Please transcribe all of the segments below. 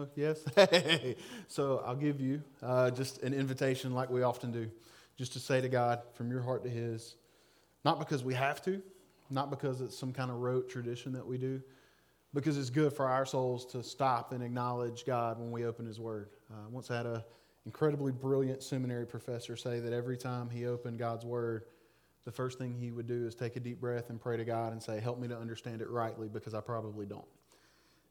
No? Yes? so I'll give you uh, just an invitation, like we often do, just to say to God from your heart to His, not because we have to, not because it's some kind of rote tradition that we do, because it's good for our souls to stop and acknowledge God when we open His Word. Uh, I once had an incredibly brilliant seminary professor say that every time he opened God's Word, the first thing he would do is take a deep breath and pray to God and say, Help me to understand it rightly because I probably don't.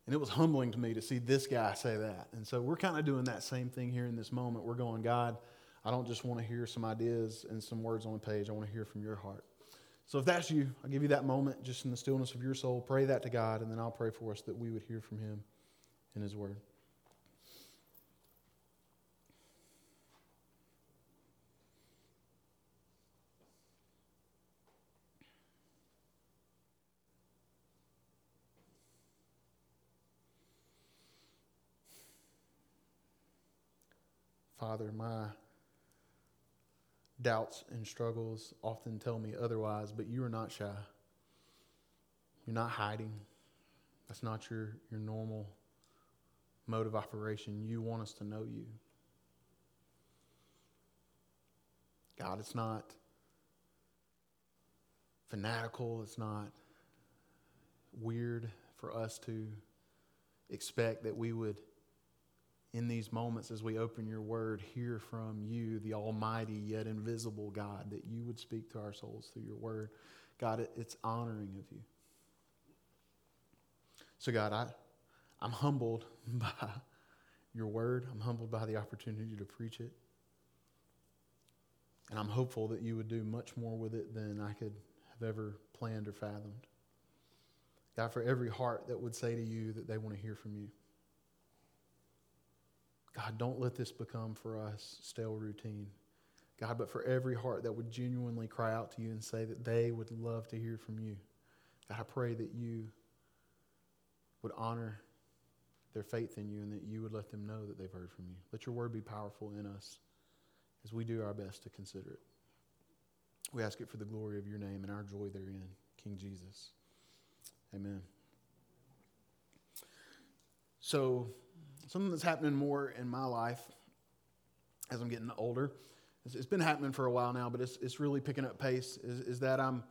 And it was humbling to me to see this guy say that. And so we're kind of doing that same thing here in this moment. We're going, God, I don't just want to hear some ideas and some words on a page. I want to hear from your heart. So if that's you, I'll give you that moment just in the stillness of your soul. Pray that to God, and then I'll pray for us that we would hear from him in his word. Father, my doubts and struggles often tell me otherwise, but you are not shy. You're not hiding. That's not your, your normal mode of operation. You want us to know you. God, it's not fanatical, it's not weird for us to expect that we would in these moments as we open your word, hear from you, the Almighty yet invisible God, that you would speak to our souls through your word. God, it's honoring of you. So, God, I, I'm humbled by your word. I'm humbled by the opportunity to preach it. And I'm hopeful that you would do much more with it than I could have ever planned or fathomed. God, for every heart that would say to you that they want to hear from you. God, don't let this become for us stale routine. God, but for every heart that would genuinely cry out to you and say that they would love to hear from you. God, I pray that you would honor their faith in you and that you would let them know that they've heard from you. Let your word be powerful in us as we do our best to consider it. We ask it for the glory of your name and our joy therein, King Jesus. Amen. So, something that's happening more in my life as I'm getting older. It's, it's been happening for a while now, but it's, it's really picking up pace. Is, is that I'm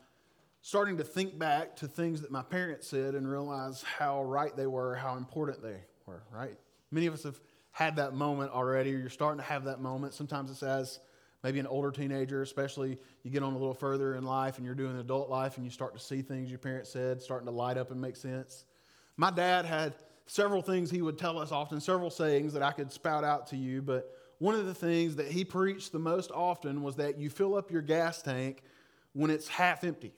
starting to think back to things that my parents said and realize how right they were, how important they were, right? Many of us have had that moment already, or you're starting to have that moment. Sometimes it's as maybe an older teenager, especially you get on a little further in life and you're doing adult life and you start to see things your parents said starting to light up and make sense. My dad had several things he would tell us often, several sayings that I could spout out to you, but one of the things that he preached the most often was that you fill up your gas tank when it's half empty.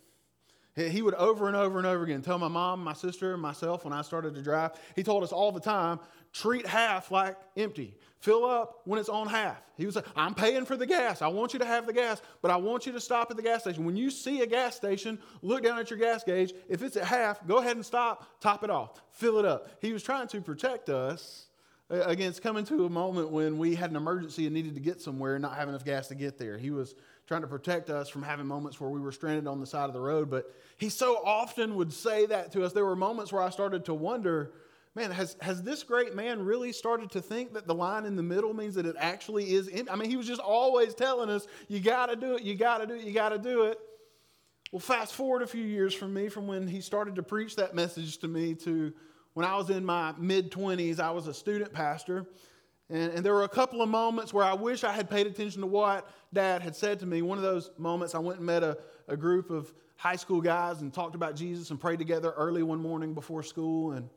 He would over and over and over again tell my mom, my sister, myself when I started to drive. He told us all the time treat half like empty. Fill up when it's on half. He was like, I'm paying for the gas. I want you to have the gas, but I want you to stop at the gas station. When you see a gas station, look down at your gas gauge. If it's at half, go ahead and stop, top it off, fill it up. He was trying to protect us uh, against coming to a moment when we had an emergency and needed to get somewhere and not have enough gas to get there. He was trying to protect us from having moments where we were stranded on the side of the road, but he so often would say that to us. There were moments where I started to wonder man, has, has this great man really started to think that the line in the middle means that it actually is? In, I mean, he was just always telling us, you got to do it, you got to do it, you got to do it. Well, fast forward a few years from me, from when he started to preach that message to me, to when I was in my mid 20s, I was a student pastor. And, and, there were a couple of moments where I wish I had paid attention to what dad had said to me. One of those moments, I went and met a, a group of high school guys and talked about Jesus and prayed together early one morning before school. And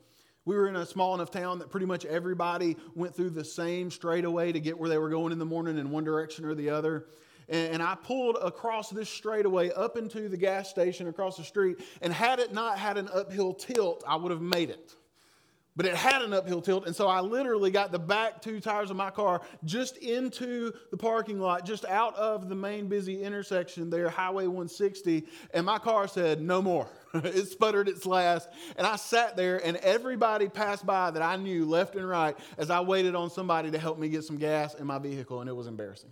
we were in a small enough town that pretty much everybody went through the same straightaway to get where they were going in the morning in one direction or the other. And, and I pulled across this straightaway up into the gas station across the street. And had it not had an uphill tilt, I would have made it but it had an uphill tilt. And so I literally got the back two tires of my car just into the parking lot, just out of the main busy intersection there, Highway 160. And my car said, no more. it sputtered its last. And I sat there, and everybody passed by that I knew left and right as I waited on somebody to help me get some gas in my vehicle. And it was embarrassing.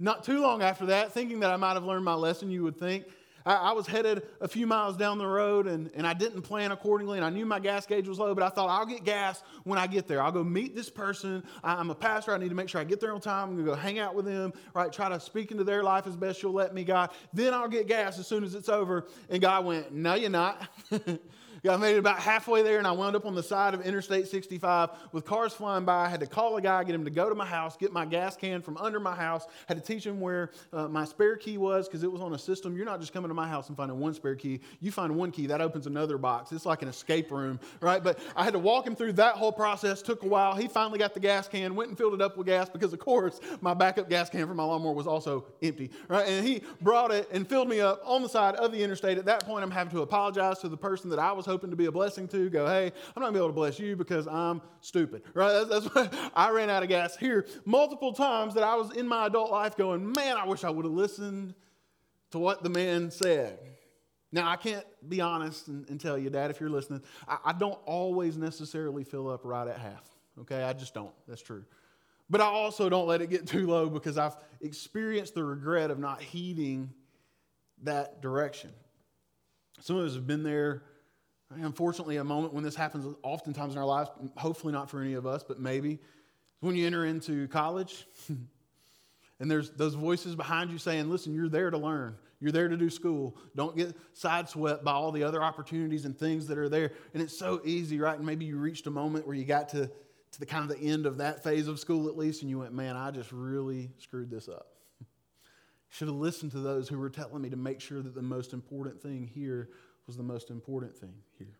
Not too long after that, thinking that I might have learned my lesson, you would think, I, I, was headed a few miles down the road and, and I didn't plan accordingly. And I knew my gas gauge was low, but I thought I'll get gas when I get there. I'll go meet this person. I, am a pastor. I need to make sure I get there on time. I'm going to go hang out with them, right? Try to speak into their life as best you'll let me, God. Then I'll get gas as soon as it's over. And God went, No, you're not. Yeah, I made it about halfway there and I wound up on the side of Interstate 65 with cars flying by. I had to call a guy, get him to go to my house, get my gas can from under my house. Had to teach him where uh, my spare key was because it was on a system. You're not just coming to my house and finding one spare key. You find one key, that opens another box. It's like an escape room, right? But I had to walk him through that whole process. Took a while. He finally got the gas can, went and filled it up with gas because, of course, my backup gas can for my lawnmower was also empty, right? And he brought it and filled me up on the side of the interstate. At that point, I'm having to apologize to the person that I was hoping to be a blessing to, go, hey, I'm not going to be able to bless you because I'm stupid, right? That's, that's what I ran out of gas here multiple times that I was in my adult life going, man, I wish I would have listened to what the man said. Now, I can't be honest and, and tell you, Dad, if you're listening, I, I don't always necessarily fill up right at half, okay? I just don't. That's true. But I also don't let it get too low because I've experienced the regret of not heeding that direction. Some of us have been there Unfortunately, a moment when this happens oftentimes in our lives, hopefully not for any of us, but maybe, when you enter into college and there's those voices behind you saying, listen, you're there to learn. You're there to do school. Don't get sideswept by all the other opportunities and things that are there. And it's so easy, right? And maybe you reached a moment where you got to, to the kind of the end of that phase of school at least, and you went, man, I just really screwed this up. Should have listened to those who were telling me to make sure that the most important thing here was the most important thing here.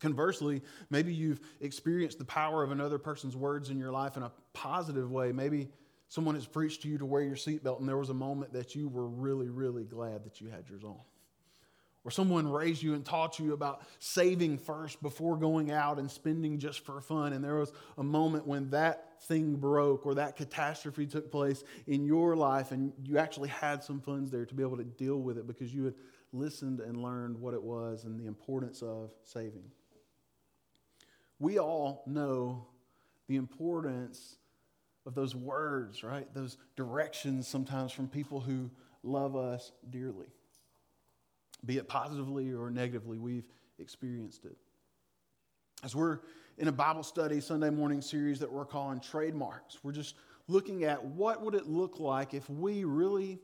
Conversely, maybe you've experienced the power of another person's words in your life in a positive way. Maybe someone has preached to you to wear your seatbelt, and there was a moment that you were really, really glad that you had yours on. Or someone raised you and taught you about saving first before going out and spending just for fun. And there was a moment when that thing broke or that catastrophe took place in your life, and you actually had some funds there to be able to deal with it because you had listened and learned what it was and the importance of saving. We all know the importance of those words, right? Those directions sometimes from people who love us dearly. Be it positively or negatively, we've experienced it. As we're in a Bible study Sunday morning series that we're calling Trademarks, we're just looking at what would it look like if we really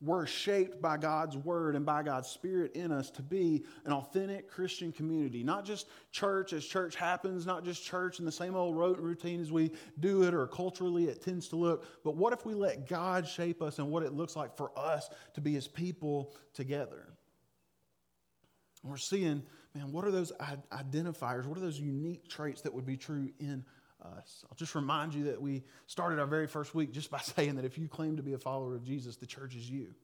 we're shaped by God's word and by God's spirit in us to be an authentic Christian community. Not just church as church happens, not just church in the same old routine as we do it or culturally it tends to look, but what if we let God shape us and what it looks like for us to be his people together? And we're seeing, man, what are those identifiers? What are those unique traits that would be true in us. I'll just remind you that we started our very first week just by saying that if you claim to be a follower of Jesus, the church is you.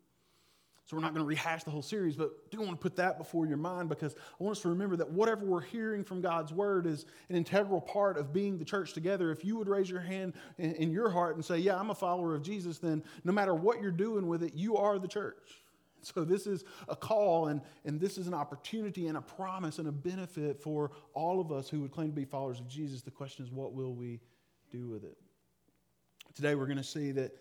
So we're not going to rehash the whole series, but I do want to put that before your mind because I want us to remember that whatever we're hearing from God's word is an integral part of being the church together. If you would raise your hand in, in your heart and say, Yeah, I'm a follower of Jesus, then no matter what you're doing with it, you are the church. So, this is a call, and, and this is an opportunity and a promise and a benefit for all of us who would claim to be followers of Jesus. The question is, what will we do with it? Today, we're going to see that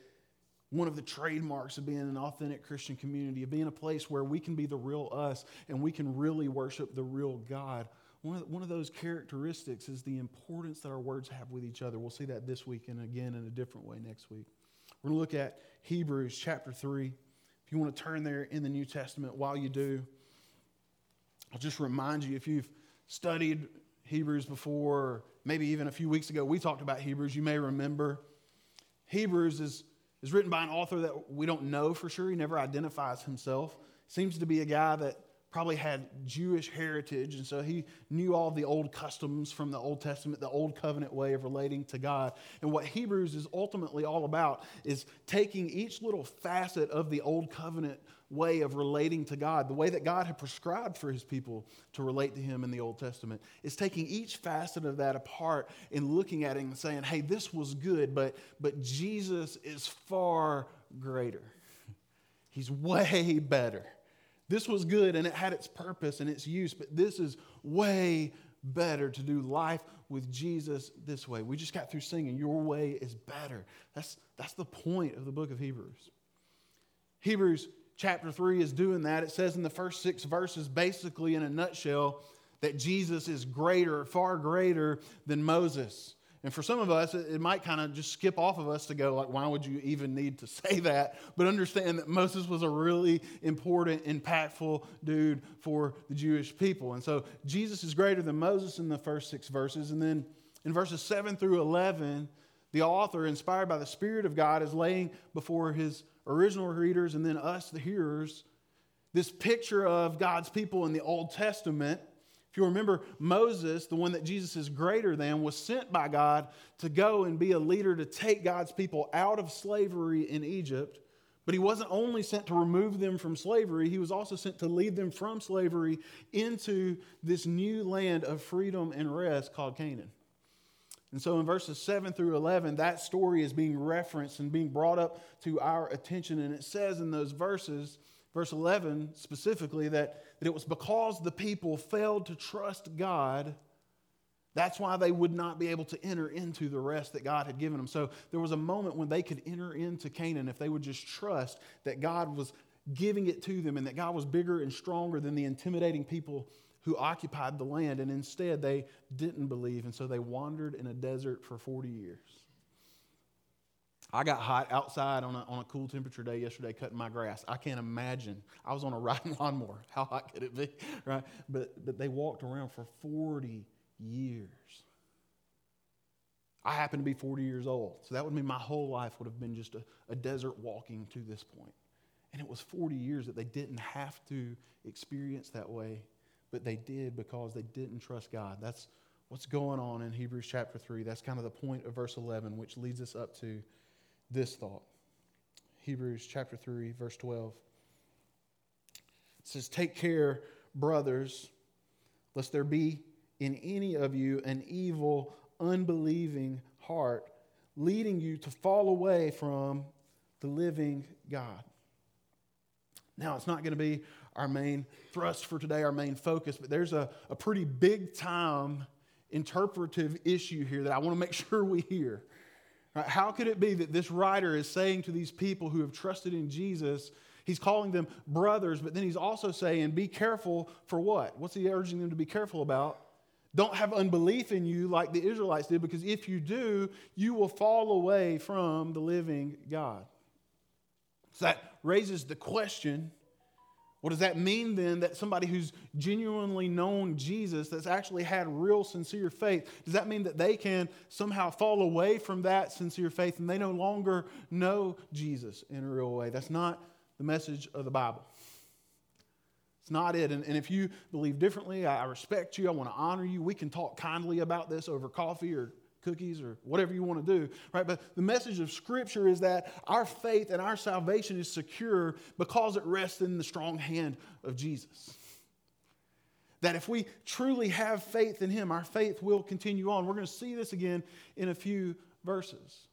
one of the trademarks of being an authentic Christian community, of being a place where we can be the real us and we can really worship the real God. One of, one of those characteristics is the importance that our words have with each other. We'll see that this week and again in a different way next week. We're going to look at Hebrews chapter 3. You want to turn there in the New Testament while you do, I'll just remind you if you've studied Hebrews before, maybe even a few weeks ago, we talked about Hebrews, you may remember. Hebrews is, is written by an author that we don't know for sure. He never identifies himself. Seems to be a guy that probably had Jewish heritage, and so he knew all the old customs from the Old Testament, the Old Covenant way of relating to God. And what Hebrews is ultimately all about is taking each little facet of the Old Covenant way of relating to God, the way that God had prescribed for his people to relate to him in the Old Testament, is taking each facet of that apart and looking at it and saying, hey, this was good, but, but Jesus is far greater. He's way better. This was good and it had its purpose and its use, but this is way better to do life with Jesus this way. We just got through singing, Your way is better. That's, that's the point of the book of Hebrews. Hebrews chapter 3 is doing that. It says in the first six verses, basically in a nutshell, that Jesus is greater, far greater than Moses. And for some of us, it might kind of just skip off of us to go, like, why would you even need to say that? But understand that Moses was a really important, impactful dude for the Jewish people. And so Jesus is greater than Moses in the first six verses. And then in verses 7 through 11, the author, inspired by the Spirit of God, is laying before his original readers and then us, the hearers, this picture of God's people in the Old Testament if you remember, Moses, the one that Jesus is greater than, was sent by God to go and be a leader to take God's people out of slavery in Egypt. But he wasn't only sent to remove them from slavery, he was also sent to lead them from slavery into this new land of freedom and rest called Canaan. And so in verses 7 through 11, that story is being referenced and being brought up to our attention. And it says in those verses, verse 11 specifically, that that it was because the people failed to trust God. That's why they would not be able to enter into the rest that God had given them. So there was a moment when they could enter into Canaan if they would just trust that God was giving it to them and that God was bigger and stronger than the intimidating people who occupied the land. And instead, they didn't believe. And so they wandered in a desert for 40 years. I got hot outside on a, on a cool temperature day yesterday cutting my grass. I can't imagine. I was on a riding lawnmower. How hot could it be? Right? But, but they walked around for 40 years. I happen to be 40 years old. So that would mean my whole life would have been just a, a desert walking to this point. And it was 40 years that they didn't have to experience that way, but they did because they didn't trust God. That's what's going on in Hebrews chapter 3. That's kind of the point of verse 11, which leads us up to this thought. Hebrews chapter 3, verse 12. It says, Take care, brothers, lest there be in any of you an evil, unbelieving heart, leading you to fall away from the living God. Now, it's not going to be our main thrust for today, our main focus, but there's a, a pretty big time interpretive issue here that I want to make sure we hear. How could it be that this writer is saying to these people who have trusted in Jesus, he's calling them brothers, but then he's also saying, be careful for what? What's he urging them to be careful about? Don't have unbelief in you like the Israelites did, because if you do, you will fall away from the living God. So that raises the question what does that mean then that somebody who's genuinely known Jesus, that's actually had real sincere faith, does that mean that they can somehow fall away from that sincere faith and they no longer know Jesus in a real way? That's not the message of the Bible. It's not it. And, and if you believe differently, I respect you. I want to honor you. We can talk kindly about this over coffee or cookies or whatever you want to do, right? But the message of Scripture is that our faith and our salvation is secure because it rests in the strong hand of Jesus. That if we truly have faith in Him, our faith will continue on. We're going to see this again in a few verses.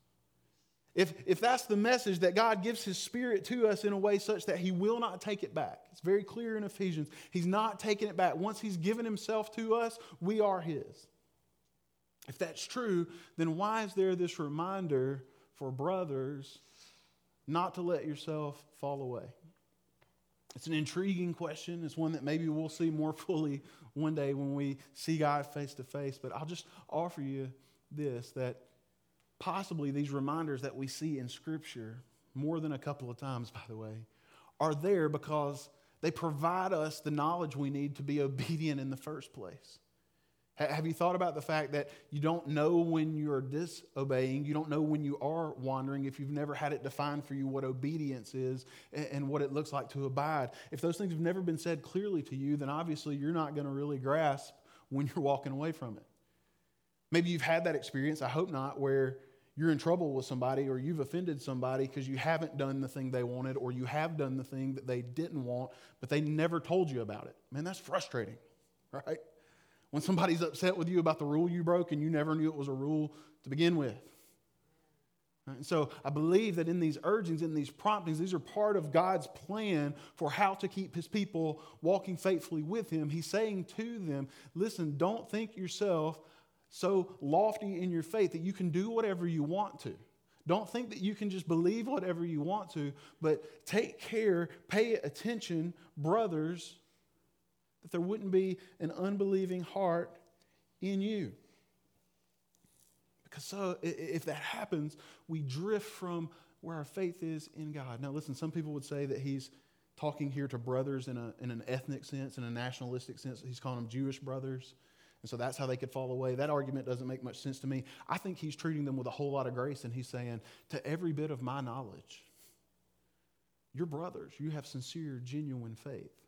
If, if that's the message that God gives His Spirit to us in a way such that He will not take it back, it's very clear in Ephesians. He's not taking it back. Once He's given Himself to us, we are His. If that's true, then why is there this reminder for brothers not to let yourself fall away? It's an intriguing question. It's one that maybe we'll see more fully one day when we see God face to face. But I'll just offer you this that possibly these reminders that we see in Scripture, more than a couple of times, by the way, are there because they provide us the knowledge we need to be obedient in the first place. Have you thought about the fact that you don't know when you're disobeying? You don't know when you are wandering if you've never had it defined for you what obedience is and what it looks like to abide. If those things have never been said clearly to you, then obviously you're not going to really grasp when you're walking away from it. Maybe you've had that experience, I hope not, where you're in trouble with somebody or you've offended somebody because you haven't done the thing they wanted or you have done the thing that they didn't want, but they never told you about it. Man, that's frustrating, right? When somebody's upset with you about the rule you broke and you never knew it was a rule to begin with. And so I believe that in these urgings, in these promptings, these are part of God's plan for how to keep his people walking faithfully with him. He's saying to them, listen, don't think yourself so lofty in your faith that you can do whatever you want to. Don't think that you can just believe whatever you want to, but take care, pay attention, brothers, that there wouldn't be an unbelieving heart in you. Because so if that happens, we drift from where our faith is in God. Now, listen, some people would say that he's talking here to brothers in, a, in an ethnic sense, in a nationalistic sense. He's calling them Jewish brothers. And so that's how they could fall away. That argument doesn't make much sense to me. I think he's treating them with a whole lot of grace, and he's saying, To every bit of my knowledge, you're brothers. You have sincere, genuine faith.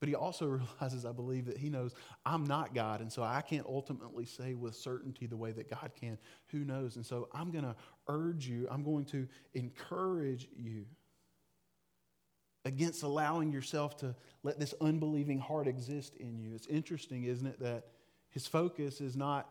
But he also realizes, I believe, that he knows I'm not God, and so I can't ultimately say with certainty the way that God can. Who knows? And so I'm going to urge you, I'm going to encourage you against allowing yourself to let this unbelieving heart exist in you. It's interesting, isn't it, that his focus is not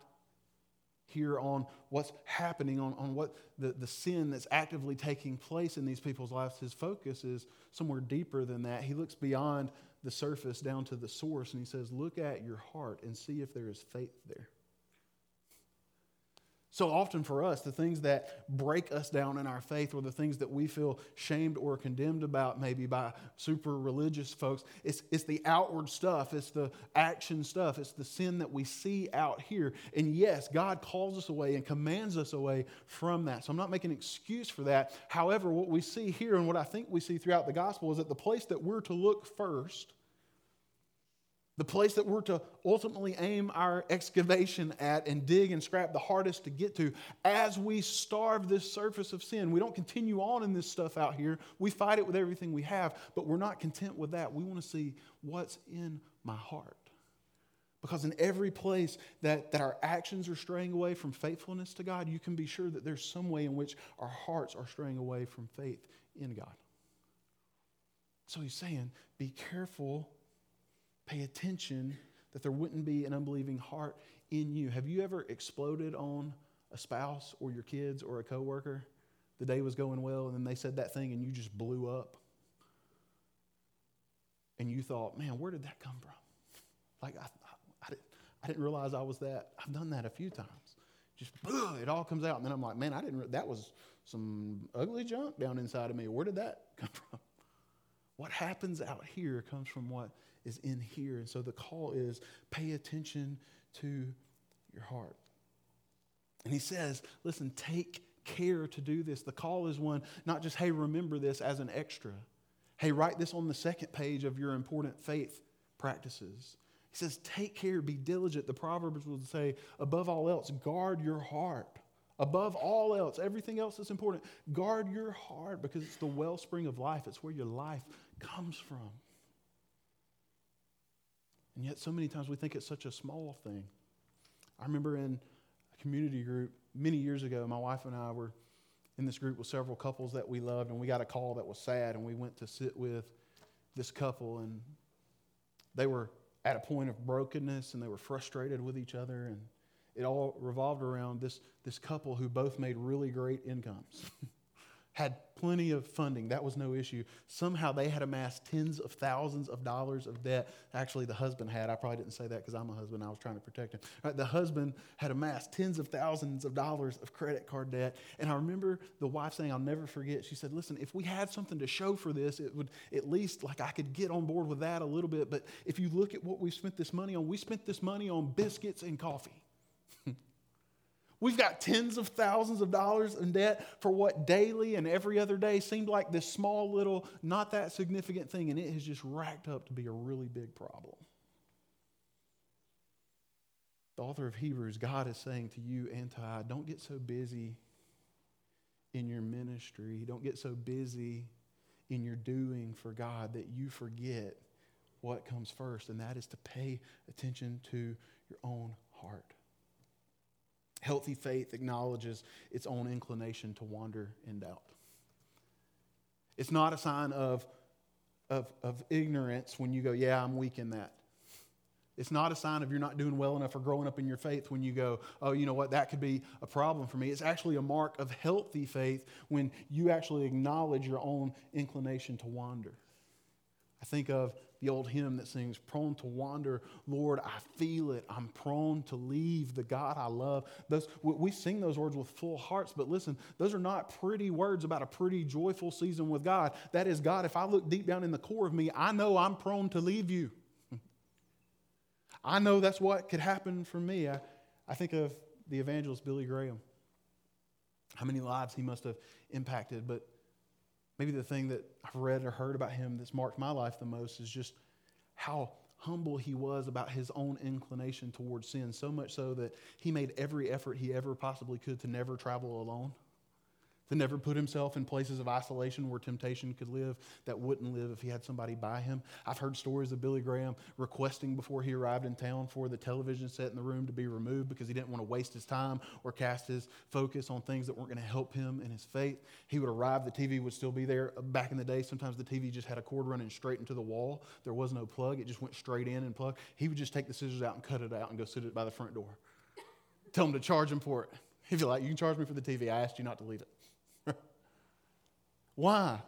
here on what's happening, on, on what the, the sin that's actively taking place in these people's lives. His focus is somewhere deeper than that. He looks beyond the surface down to the source and he says, Look at your heart and see if there is faith there. So often for us, the things that break us down in our faith or the things that we feel shamed or condemned about, maybe by super religious folks, it's, it's the outward stuff, it's the action stuff, it's the sin that we see out here. And yes, God calls us away and commands us away from that. So I'm not making an excuse for that. However, what we see here and what I think we see throughout the gospel is that the place that we're to look first the place that we're to ultimately aim our excavation at and dig and scrap the hardest to get to as we starve this surface of sin. We don't continue on in this stuff out here. We fight it with everything we have, but we're not content with that. We want to see what's in my heart. Because in every place that, that our actions are straying away from faithfulness to God, you can be sure that there's some way in which our hearts are straying away from faith in God. So he's saying, be careful pay attention that there wouldn't be an unbelieving heart in you. Have you ever exploded on a spouse or your kids or a coworker? The day was going well, and then they said that thing, and you just blew up. And you thought, man, where did that come from? Like, I, I, didn't, I didn't realize I was that. I've done that a few times. Just, ugh, it all comes out. And then I'm like, man, I didn't, re- that was some ugly junk down inside of me. Where did that come from? What happens out here comes from what is in here. And so the call is pay attention to your heart. And he says, listen, take care to do this. The call is one, not just, hey, remember this as an extra. Hey, write this on the second page of your important faith practices. He says, take care, be diligent. The Proverbs will say, above all else, guard your heart. Above all else, everything else that's important, guard your heart because it's the wellspring of life. It's where your life comes from. And yet, so many times we think it's such a small thing. I remember in a community group many years ago, my wife and I were in this group with several couples that we loved, and we got a call that was sad, and we went to sit with this couple, and they were at a point of brokenness, and they were frustrated with each other, and it all revolved around this, this couple who both made really great incomes. had plenty of funding. That was no issue. Somehow they had amassed tens of thousands of dollars of debt. Actually, the husband had. I probably didn't say that because I'm a husband. I was trying to protect him. Right, the husband had amassed tens of thousands of dollars of credit card debt. And I remember the wife saying, I'll never forget, she said, Listen, if we had something to show for this, it would at least, like, I could get on board with that a little bit. But if you look at what we spent this money on, we spent this money on biscuits and coffee. We've got tens of thousands of dollars in debt for what daily and every other day seemed like this small little, not that significant thing, and it has just racked up to be a really big problem. The author of Hebrews, God is saying to you and to I, don't get so busy in your ministry, don't get so busy in your doing for God that you forget what comes first, and that is to pay attention to your own heart. Healthy faith acknowledges its own inclination to wander in doubt. It's not a sign of, of, of ignorance when you go, Yeah, I'm weak in that. It's not a sign of you're not doing well enough or growing up in your faith when you go, oh, you know what, that could be a problem for me. It's actually a mark of healthy faith when you actually acknowledge your own inclination to wander. I think of the old hymn that sings, Prone to wander, Lord, I feel it. I'm prone to leave the God I love. Those, we sing those words with full hearts, but listen, those are not pretty words about a pretty joyful season with God. That is, God, if I look deep down in the core of me, I know I'm prone to leave you. I know that's what could happen for me. I, I think of the evangelist Billy Graham, how many lives he must have impacted, but maybe the thing that I've read or heard about him that's marked my life the most is just how humble he was about his own inclination towards sin, so much so that he made every effort he ever possibly could to never travel alone to never put himself in places of isolation where temptation could live that wouldn't live if he had somebody by him. I've heard stories of Billy Graham requesting before he arrived in town for the television set in the room to be removed because he didn't want to waste his time or cast his focus on things that weren't going to help him in his faith. He would arrive, the TV would still be there. Back in the day, sometimes the TV just had a cord running straight into the wall. There was no plug, it just went straight in and plugged. He would just take the scissors out and cut it out and go sit it by the front door. Tell him to charge him for it. He'd be like, You can charge me for the TV. I asked you not to leave it. Why?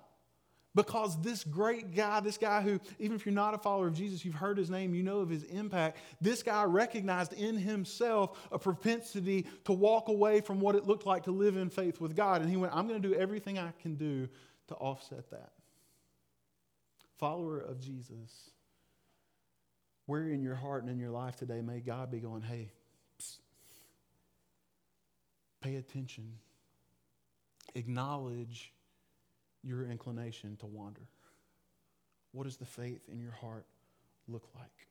Because this great guy, this guy who, even if you're not a follower of Jesus, you've heard his name, you know of his impact. This guy recognized in himself a propensity to walk away from what it looked like to live in faith with God. And he went, I'm going to do everything I can do to offset that. Follower of Jesus, where in your heart and in your life today may God be going, hey, psst, pay attention, acknowledge your inclination to wander? What does the faith in your heart look like?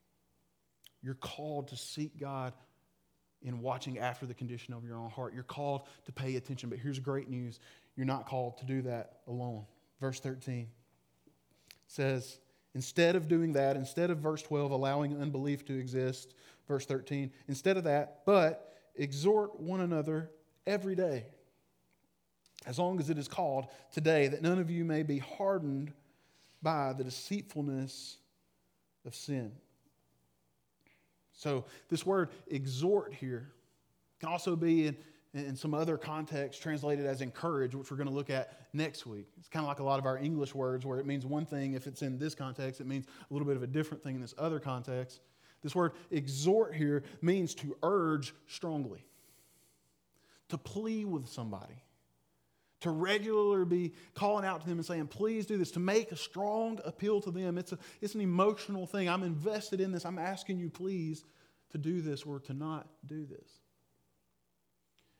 You're called to seek God in watching after the condition of your own heart. You're called to pay attention. But here's great news you're not called to do that alone. Verse 13 says, Instead of doing that, instead of verse 12, allowing unbelief to exist, verse 13, instead of that, but exhort one another every day as long as it is called today, that none of you may be hardened by the deceitfulness of sin. So, this word exhort here can also be in, in some other context translated as encourage, which we're going to look at next week. It's kind of like a lot of our English words where it means one thing if it's in this context, it means a little bit of a different thing in this other context. This word exhort here means to urge strongly, to plea with somebody to regularly be calling out to them and saying, please do this, to make a strong appeal to them. It's, a, it's an emotional thing. I'm invested in this. I'm asking you, please, to do this or to not do this.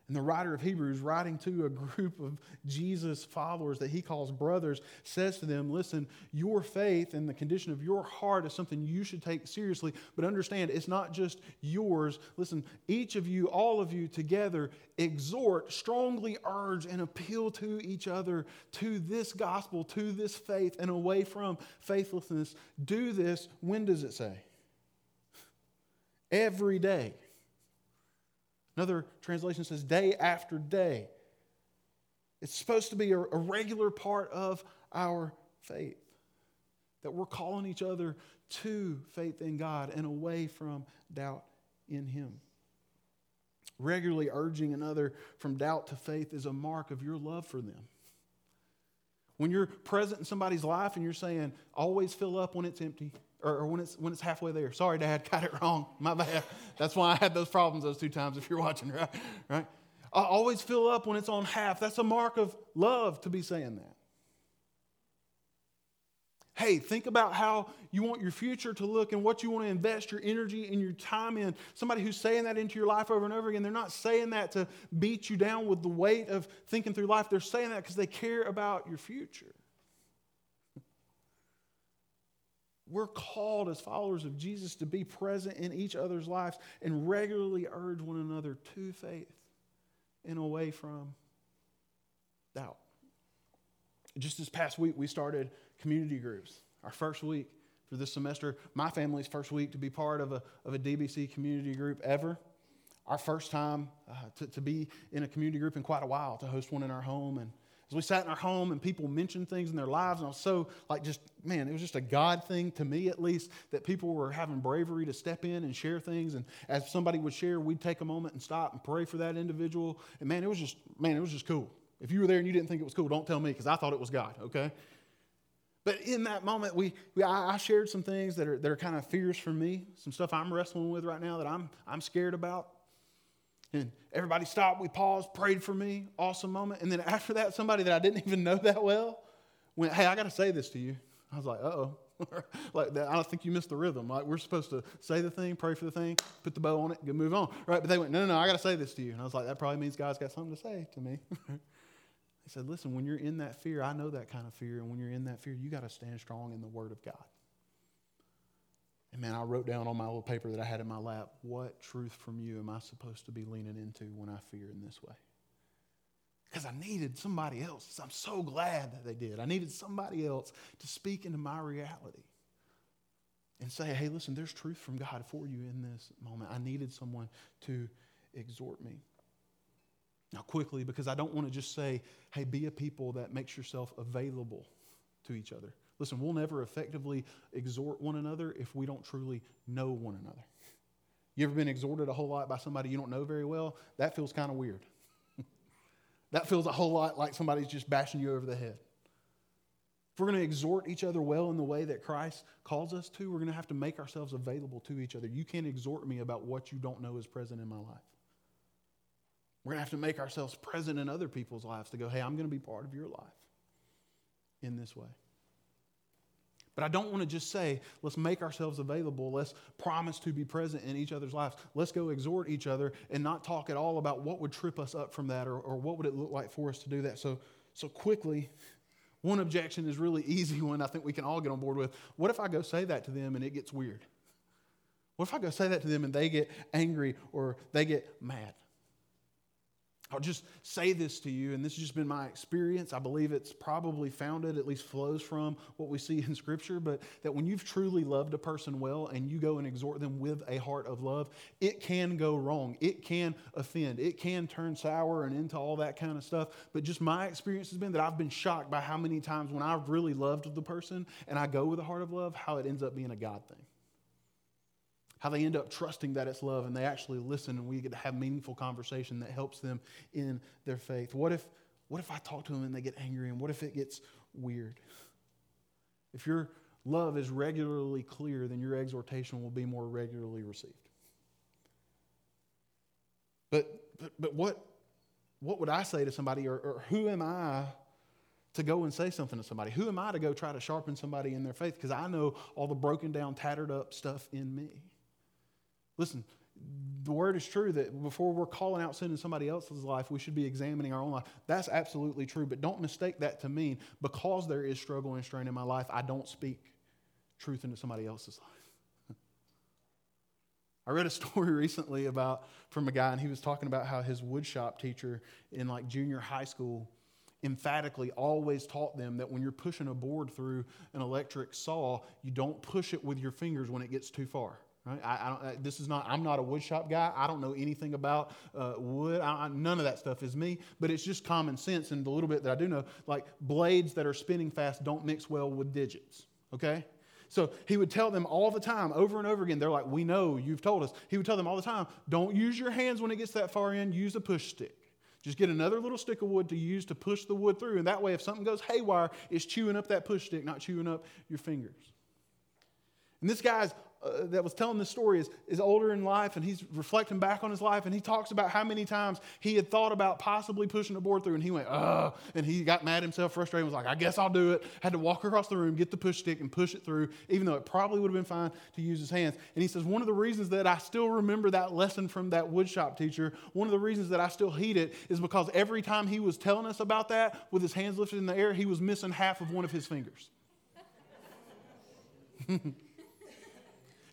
And the writer of Hebrews, writing to a group of Jesus followers that he calls brothers, says to them, Listen, your faith and the condition of your heart is something you should take seriously, but understand it's not just yours. Listen, each of you, all of you together, exhort, strongly urge, and appeal to each other to this gospel, to this faith, and away from faithlessness. Do this, when does it say? Every day. Another translation says day after day. It's supposed to be a, a regular part of our faith that we're calling each other to faith in God and away from doubt in Him. Regularly urging another from doubt to faith is a mark of your love for them. When you're present in somebody's life and you're saying, always fill up when it's empty, or, or when, it's, when it's halfway there. Sorry, Dad, got it wrong. My bad. That's why I had those problems those two times if you're watching, right? right? I always fill up when it's on half. That's a mark of love to be saying that. Hey, think about how you want your future to look and what you want to invest your energy and your time in. Somebody who's saying that into your life over and over again, they're not saying that to beat you down with the weight of thinking through life. They're saying that because they care about your future. We're called as followers of Jesus to be present in each other's lives and regularly urge one another to faith and away from doubt. Just this past week, we started community groups. Our first week for this semester, my family's first week to be part of a, of a DBC community group ever. Our first time uh, to, to be in a community group in quite a while, to host one in our home. And as we sat in our home and people mentioned things in their lives, and I was so like just, man, it was just a God thing to me at least that people were having bravery to step in and share things. And as somebody would share, we'd take a moment and stop and pray for that individual. And man, it was just, man, it was just cool. If you were there and you didn't think it was cool, don't tell me because I thought it was God, okay? But in that moment, we, we I, shared some things that are, that are kind of fears for me, some stuff I'm wrestling with right now that I'm, I'm scared about. And everybody stopped, we paused, prayed for me, awesome moment. And then after that, somebody that I didn't even know that well went, Hey, I got to say this to you. I was like, Uh oh. like that, I don't think you missed the rhythm. Like we're supposed to say the thing, pray for the thing, put the bow on it, move on, right? But they went, no, no, no, I got to say this to you, and I was like, that probably means God's got something to say to me. He said, Listen, when you're in that fear, I know that kind of fear. And when you're in that fear, you got to stand strong in the Word of God. And man, I wrote down on my little paper that I had in my lap, what truth from you am I supposed to be leaning into when I fear in this way? Because I needed somebody else. I'm so glad that they did. I needed somebody else to speak into my reality and say, hey, listen, there's truth from God for you in this moment. I needed someone to exhort me. Now, quickly, because I don't want to just say, hey, be a people that makes yourself available to each other. Listen, we'll never effectively exhort one another if we don't truly know one another. You ever been exhorted a whole lot by somebody you don't know very well? That feels kind of weird. that feels a whole lot like somebody's just bashing you over the head. If we're going to exhort each other well in the way that Christ calls us to, we're going to have to make ourselves available to each other. You can't exhort me about what you don't know is present in my life. We're going to have to make ourselves present in other people's lives to go, hey, I'm going to be part of your life in this way. But I don't want to just say, let's make ourselves available. Let's promise to be present in each other's lives. Let's go exhort each other and not talk at all about what would trip us up from that or, or what would it look like for us to do that. So, so quickly, one objection is really easy one I think we can all get on board with. What if I go say that to them and it gets weird? What if I go say that to them and they get angry or they get mad? I'll just say this to you, and this has just been my experience. I believe it's probably founded, at least flows from what we see in Scripture, but that when you've truly loved a person well and you go and exhort them with a heart of love, it can go wrong. It can offend. It can turn sour and into all that kind of stuff. But just my experience has been that I've been shocked by how many times when I've really loved the person and I go with a heart of love, how it ends up being a God thing how they end up trusting that it's love and they actually listen and we get to have meaningful conversation that helps them in their faith. What if, what if I talk to them and they get angry and what if it gets weird? If your love is regularly clear, then your exhortation will be more regularly received. But, but, but what, what would I say to somebody, or, or who am I to go and say something to somebody? Who am I to go try to sharpen somebody in their faith? Because I know all the broken down, tattered up stuff in me. Listen, the word is true that before we're calling out sin in somebody else's life, we should be examining our own life. That's absolutely true, but don't mistake that to mean because there is struggle and strain in my life, I don't speak truth into somebody else's life. I read a story recently about from a guy, and he was talking about how his woodshop teacher in like junior high school emphatically always taught them that when you're pushing a board through an electric saw, you don't push it with your fingers when it gets too far. Right? I, I don't, this is not, I'm not a woodshop guy. I don't know anything about uh, wood. I, none of that stuff is me, but it's just common sense. And the little bit that I do know, like blades that are spinning fast don't mix well with digits. Okay? So he would tell them all the time, over and over again. They're like, We know, you've told us. He would tell them all the time, Don't use your hands when it gets that far in, use a push stick. Just get another little stick of wood to use to push the wood through. And that way, if something goes haywire, it's chewing up that push stick, not chewing up your fingers. And this guy's uh, that was telling this story is, is older in life and he's reflecting back on his life and he talks about how many times he had thought about possibly pushing a board through and he went, uh, and he got mad himself, frustrated, was like, I guess I'll do it. Had to walk across the room, get the push stick and push it through, even though it probably would have been fine to use his hands. And he says, one of the reasons that I still remember that lesson from that woodshop teacher, one of the reasons that I still heed it is because every time he was telling us about that with his hands lifted in the air, he was missing half of one of his fingers.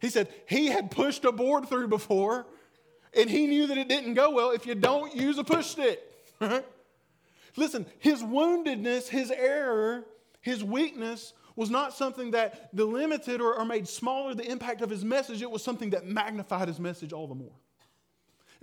He said he had pushed a board through before and he knew that it didn't go well if you don't use a push stick. Listen, his woundedness, his error, his weakness was not something that delimited or, or made smaller the impact of his message. It was something that magnified his message all the more.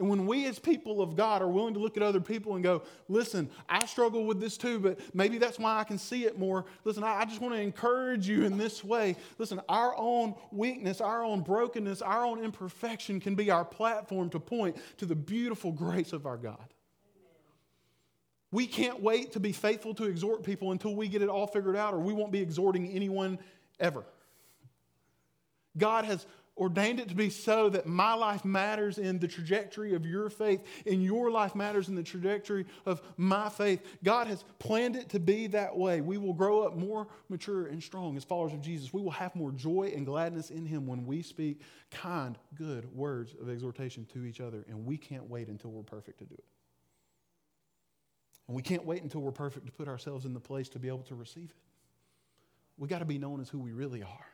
And when we as people of God are willing to look at other people and go, listen, I struggle with this too, but maybe that's why I can see it more. Listen, I, just want to encourage you in this way. Listen, our own weakness, our own brokenness, our own imperfection can be our platform to point to the beautiful grace of our God. We can't wait to be faithful to exhort people until we get it all figured out, or we won't be exhorting anyone ever. God has ordained it to be so that my life matters in the trajectory of your faith, and your life matters in the trajectory of my faith. God has planned it to be that way. We will grow up more mature and strong as followers of Jesus. We will have more joy and gladness in Him when we speak kind, good words of exhortation to each other, and we can't wait until we're perfect to do it. And we can't wait until we're perfect to put ourselves in the place to be able to receive it. We got to be known as who we really are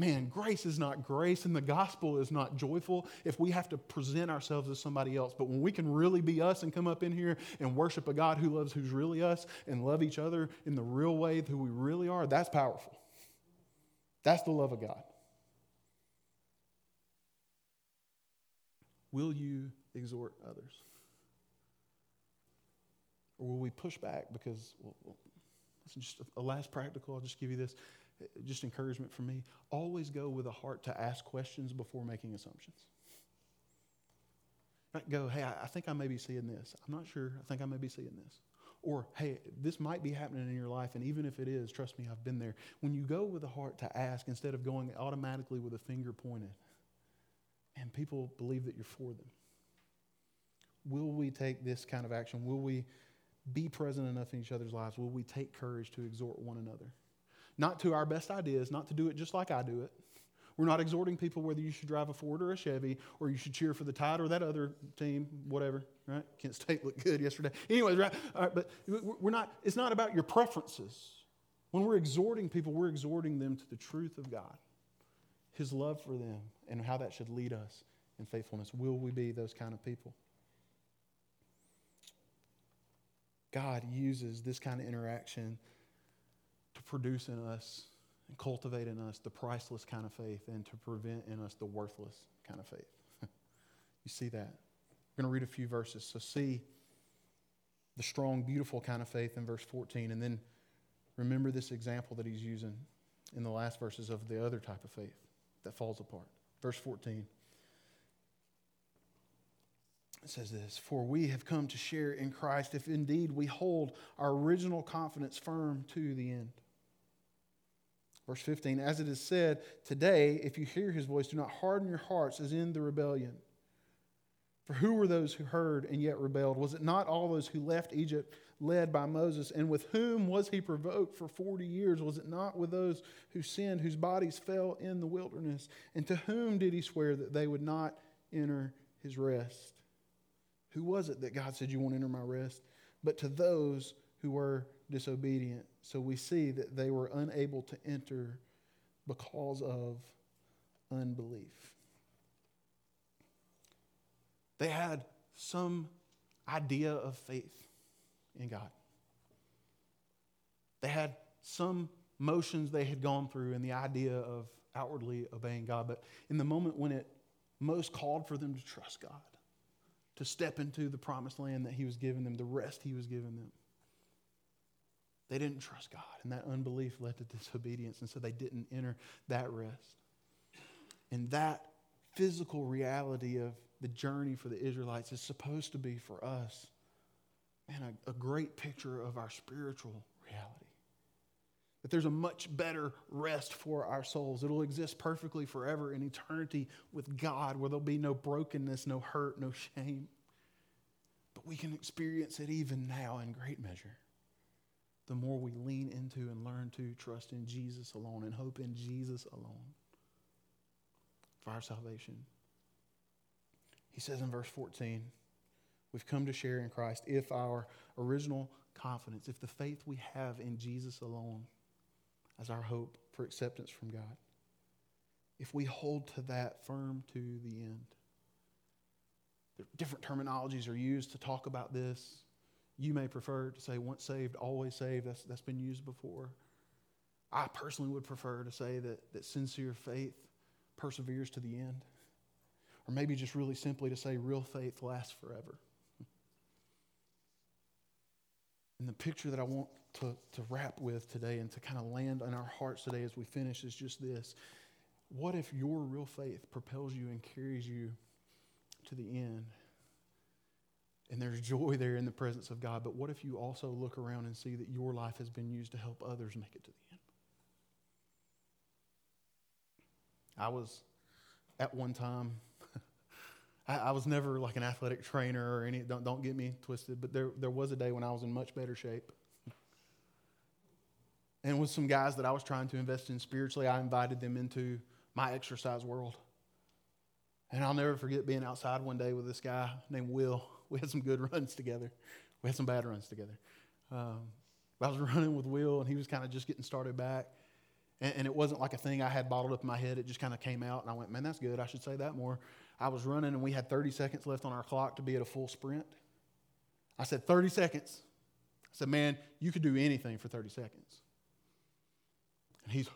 man, grace is not grace and the gospel is not joyful if we have to present ourselves as somebody else. But when we can really be us and come up in here and worship a God who loves who's really us and love each other in the real way who we really are, that's powerful. That's the love of God. Will you exhort others? Or will we push back because, well, well just a last practical, I'll just give you this just encouragement for me always go with a heart to ask questions before making assumptions. Not go, hey, I think I may be seeing this. I'm not sure. I think I may be seeing this. Or, hey, this might be happening in your life, and even if it is, trust me, I've been there. When you go with a heart to ask instead of going automatically with a finger pointed, and people believe that you're for them. Will we take this kind of action? Will we be present enough in each other's lives? Will we take courage to exhort one another? Not to our best ideas, not to do it just like I do it. We're not exhorting people whether you should drive a Ford or a Chevy or you should cheer for the Tide or that other team, whatever, right? Kent State looked good yesterday. Anyways, right? right but we're not, it's not about your preferences. When we're exhorting people, we're exhorting them to the truth of God, His love for them, and how that should lead us in faithfulness. Will we be those kind of people? God uses this kind of interaction to produce in us and cultivate in us the priceless kind of faith and to prevent in us the worthless kind of faith. you see that? We're going to read a few verses. So, see the strong, beautiful kind of faith in verse 14, and then remember this example that he's using in the last verses of the other type of faith that falls apart. Verse 14. It says this For we have come to share in Christ if indeed we hold our original confidence firm to the end. Verse 15, as it is said, Today, if you hear his voice, do not harden your hearts as in the rebellion. For who were those who heard and yet rebelled? Was it not all those who left Egypt led by Moses? And with whom was he provoked for 40 years? Was it not with those who sinned, whose bodies fell in the wilderness? And to whom did he swear that they would not enter his rest? Who was it that God said, You won't enter my rest? But to those who were disobedient. So we see that they were unable to enter because of unbelief. They had some idea of faith in God. They had some motions they had gone through and the idea of outwardly obeying God. But in the moment when it most called for them to trust God, to step into the promised land that He was giving them, the rest He was giving them, they didn't trust God, and that unbelief led to disobedience, and so they didn't enter that rest. And that physical reality of the journey for the Israelites is supposed to be for us, man, a, a great picture of our spiritual reality. That there's a much better rest for our souls. It'll exist perfectly forever in eternity with God, where there'll be no brokenness, no hurt, no shame. But we can experience it even now in great measure the more we lean into and learn to trust in Jesus alone and hope in Jesus alone for our salvation. He says in verse 14, we've come to share in Christ if our original confidence, if the faith we have in Jesus alone as our hope for acceptance from God, if we hold to that firm to the end. Different terminologies are used to talk about this. You may prefer to say once saved, always saved. That's, that's been used before. I personally would prefer to say that, that sincere faith perseveres to the end. Or maybe just really simply to say real faith lasts forever. And the picture that I want to, to wrap with today and to kind of land in our hearts today as we finish is just this. What if your real faith propels you and carries you to the end and there's joy there in the presence of God. But what if you also look around and see that your life has been used to help others make it to the end? I was at one time, I, I, was never like an athletic trainer or any, don't, don't get me twisted, but there, there was a day when I was in much better shape. and with some guys that I was trying to invest in spiritually, I invited them into my exercise world. And I'll never forget being outside one day with this guy named Will. We had some good runs together. We had some bad runs together. Um, I was running with Will, and he was kind of just getting started back. And, and, it wasn't like a thing I had bottled up in my head. It just kind of came out, and I went, man, that's good. I should say that more. I was running, and we had 30 seconds left on our clock to be at a full sprint. I said, 30 seconds. I said, man, you could do anything for 30 seconds. And he's,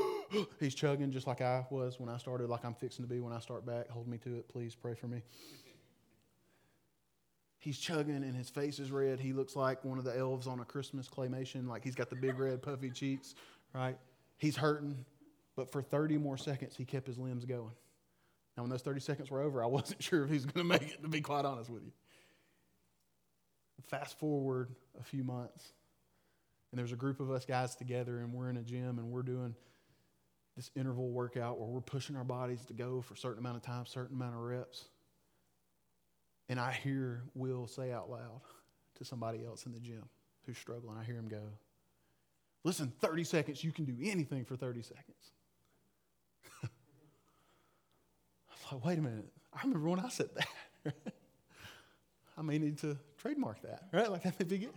he's chugging just like I was when I started, like I'm fixing to be when I start back. Hold me to it, please. Pray for me. He's chugging and his face is red. He looks like one of the elves on a Christmas claymation, like he's got the big red puffy cheeks, right? He's hurting, but for 30 more seconds, he kept his limbs going. Now, when those 30 seconds were over, I wasn't sure if he was going to make it, to be quite honest with you. Fast forward a few months, and there's a group of us guys together, and we're in a gym, and we're doing this interval workout where we're pushing our bodies to go for a certain amount of time, certain amount of reps. And I hear Will say out loud to somebody else in the gym who's struggling, I hear him go, Listen, 30 seconds, you can do anything for 30 seconds. I thought, wait a minute. I remember when I said that. I may need to trademark that, right? Like that may be good.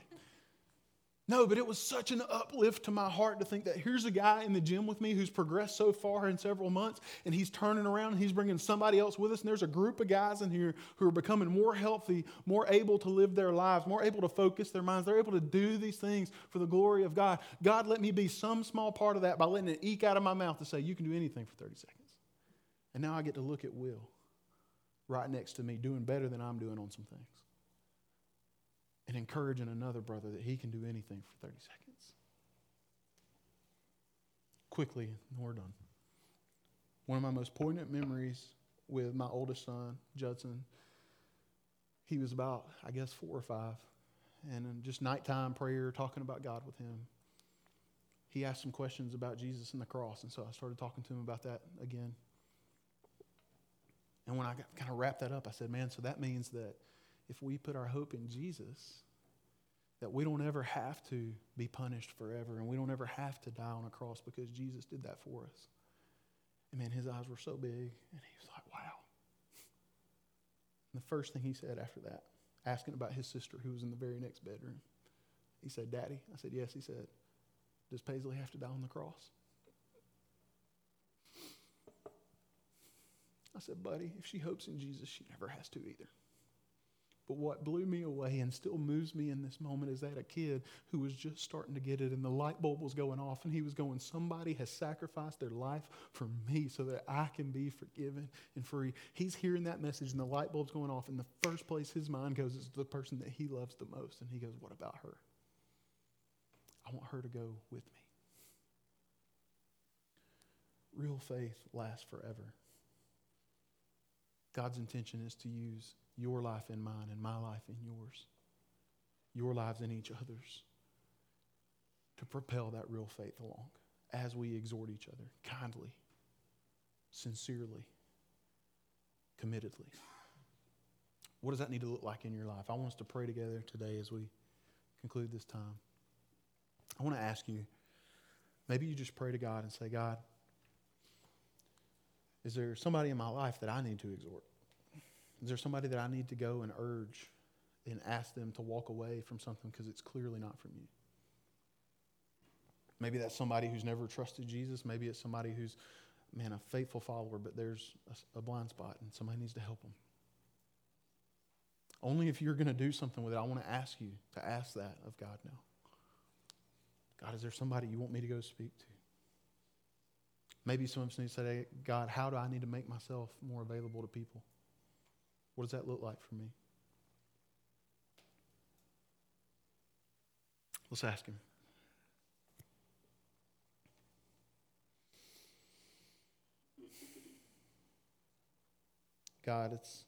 No, but it was such an uplift to my heart to think that here's a guy in the gym with me who's progressed so far in several months, and he's turning around and he's bringing somebody else with us. And there's a group of guys in here who are becoming more healthy, more able to live their lives, more able to focus their minds. They're able to do these things for the glory of God. God, let me be some small part of that by letting it eke out of my mouth to say, You can do anything for 30 seconds. And now I get to look at Will right next to me, doing better than I'm doing on some things and encouraging another brother that he can do anything for 30 seconds. Quickly, and we're done. One of my most poignant memories with my oldest son, Judson, he was about, I guess, four or five, and just nighttime prayer, talking about God with him. He asked some questions about Jesus and the cross, and so I started talking to him about that again. And when I kind of wrapped that up, I said, Man, so that means that if we put our hope in Jesus, that we don't ever have to be punished forever and we don't ever have to die on a cross because Jesus did that for us. And man, his eyes were so big, and he was like, wow. And the first thing he said after that, asking about his sister who was in the very next bedroom, he said, Daddy. I said, Yes. He said, Does Paisley have to die on the cross? I said, Buddy, if she hopes in Jesus, she never has to either. But what blew me away and still moves me in this moment is that a kid who was just starting to get it and the light bulb was going off and he was going, Somebody has sacrificed their life for me so that I can be forgiven and free. He's hearing that message and the light bulb's going off. And the first place his mind goes is the person that he loves the most. And he goes, What about her? I want her to go with me. Real faith lasts forever. God's intention is to use your life in mine and my life in yours, your lives in each other's, to propel that real faith along as we exhort each other kindly, sincerely, committedly. What does that need to look like in your life? I want us to pray together today as we conclude this time. I want to ask you maybe you just pray to God and say, God, is there somebody in my life that I need to exhort? Is there somebody that I need to go and urge and ask them to walk away from something because it's clearly not from you? Maybe that's somebody who's never trusted Jesus. Maybe it's somebody who's, man, a faithful follower, but there's a, a blind spot and somebody needs to help them. Only if you're going to do something with it, I want to ask you to ask that of God now. God, is there somebody you want me to go speak to? Maybe some of us need to say, God, how do I need to make myself more available to people? What does that look like for me? Let's ask Him. God, it's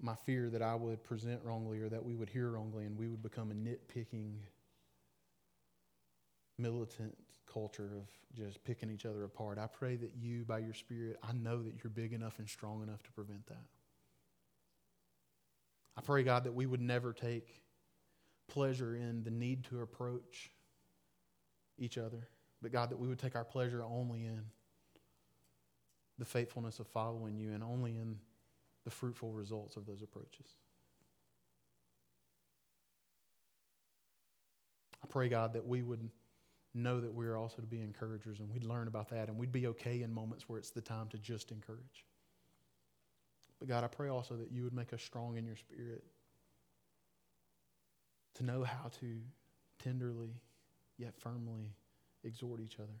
my fear that I would present wrongly or that we would hear wrongly and we would become a nitpicking, militant culture of just picking each other apart. I pray that you, by your Spirit, I know that you're big enough and strong enough to prevent that. I pray, God, that we would never take pleasure in the need to approach each other, but God, that we would take our pleasure only in the faithfulness of following you and only in the fruitful results of those approaches. I pray, God, that we would know that we are also to be encouragers and we'd learn about that and we'd be okay in moments where it's the time to just encourage. But God, I pray also that you would make us strong in your spirit to know how to tenderly yet firmly exhort each other.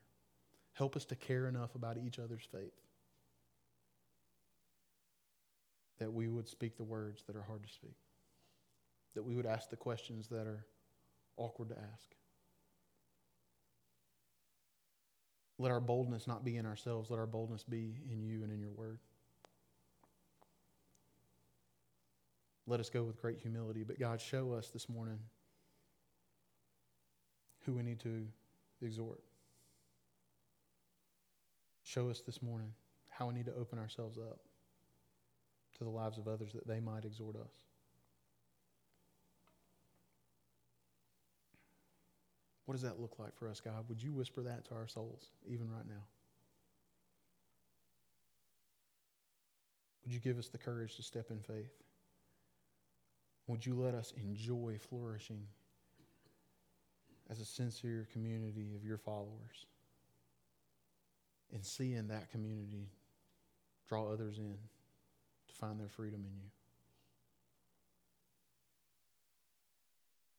Help us to care enough about each other's faith that we would speak the words that are hard to speak, that we would ask the questions that are awkward to ask. Let our boldness not be in ourselves, let our boldness be in you and in your word. Let us go with great humility. But God, show us this morning who we need to exhort. Show us this morning how we need to open ourselves up to the lives of others that they might exhort us. What does that look like for us, God? Would you whisper that to our souls, even right now? Would you give us the courage to step in faith? Would you let us enjoy flourishing as a sincere community of your followers and seeing that community draw others in to find their freedom in you?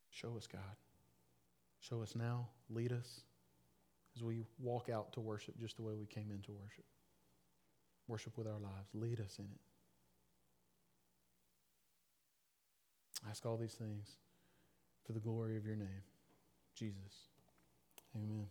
Show us, God. Show us now. Lead us as we walk out to worship just the way we came into worship. Worship with our lives. Lead us in it. Ask all these things for the glory of your name, Jesus. Amen.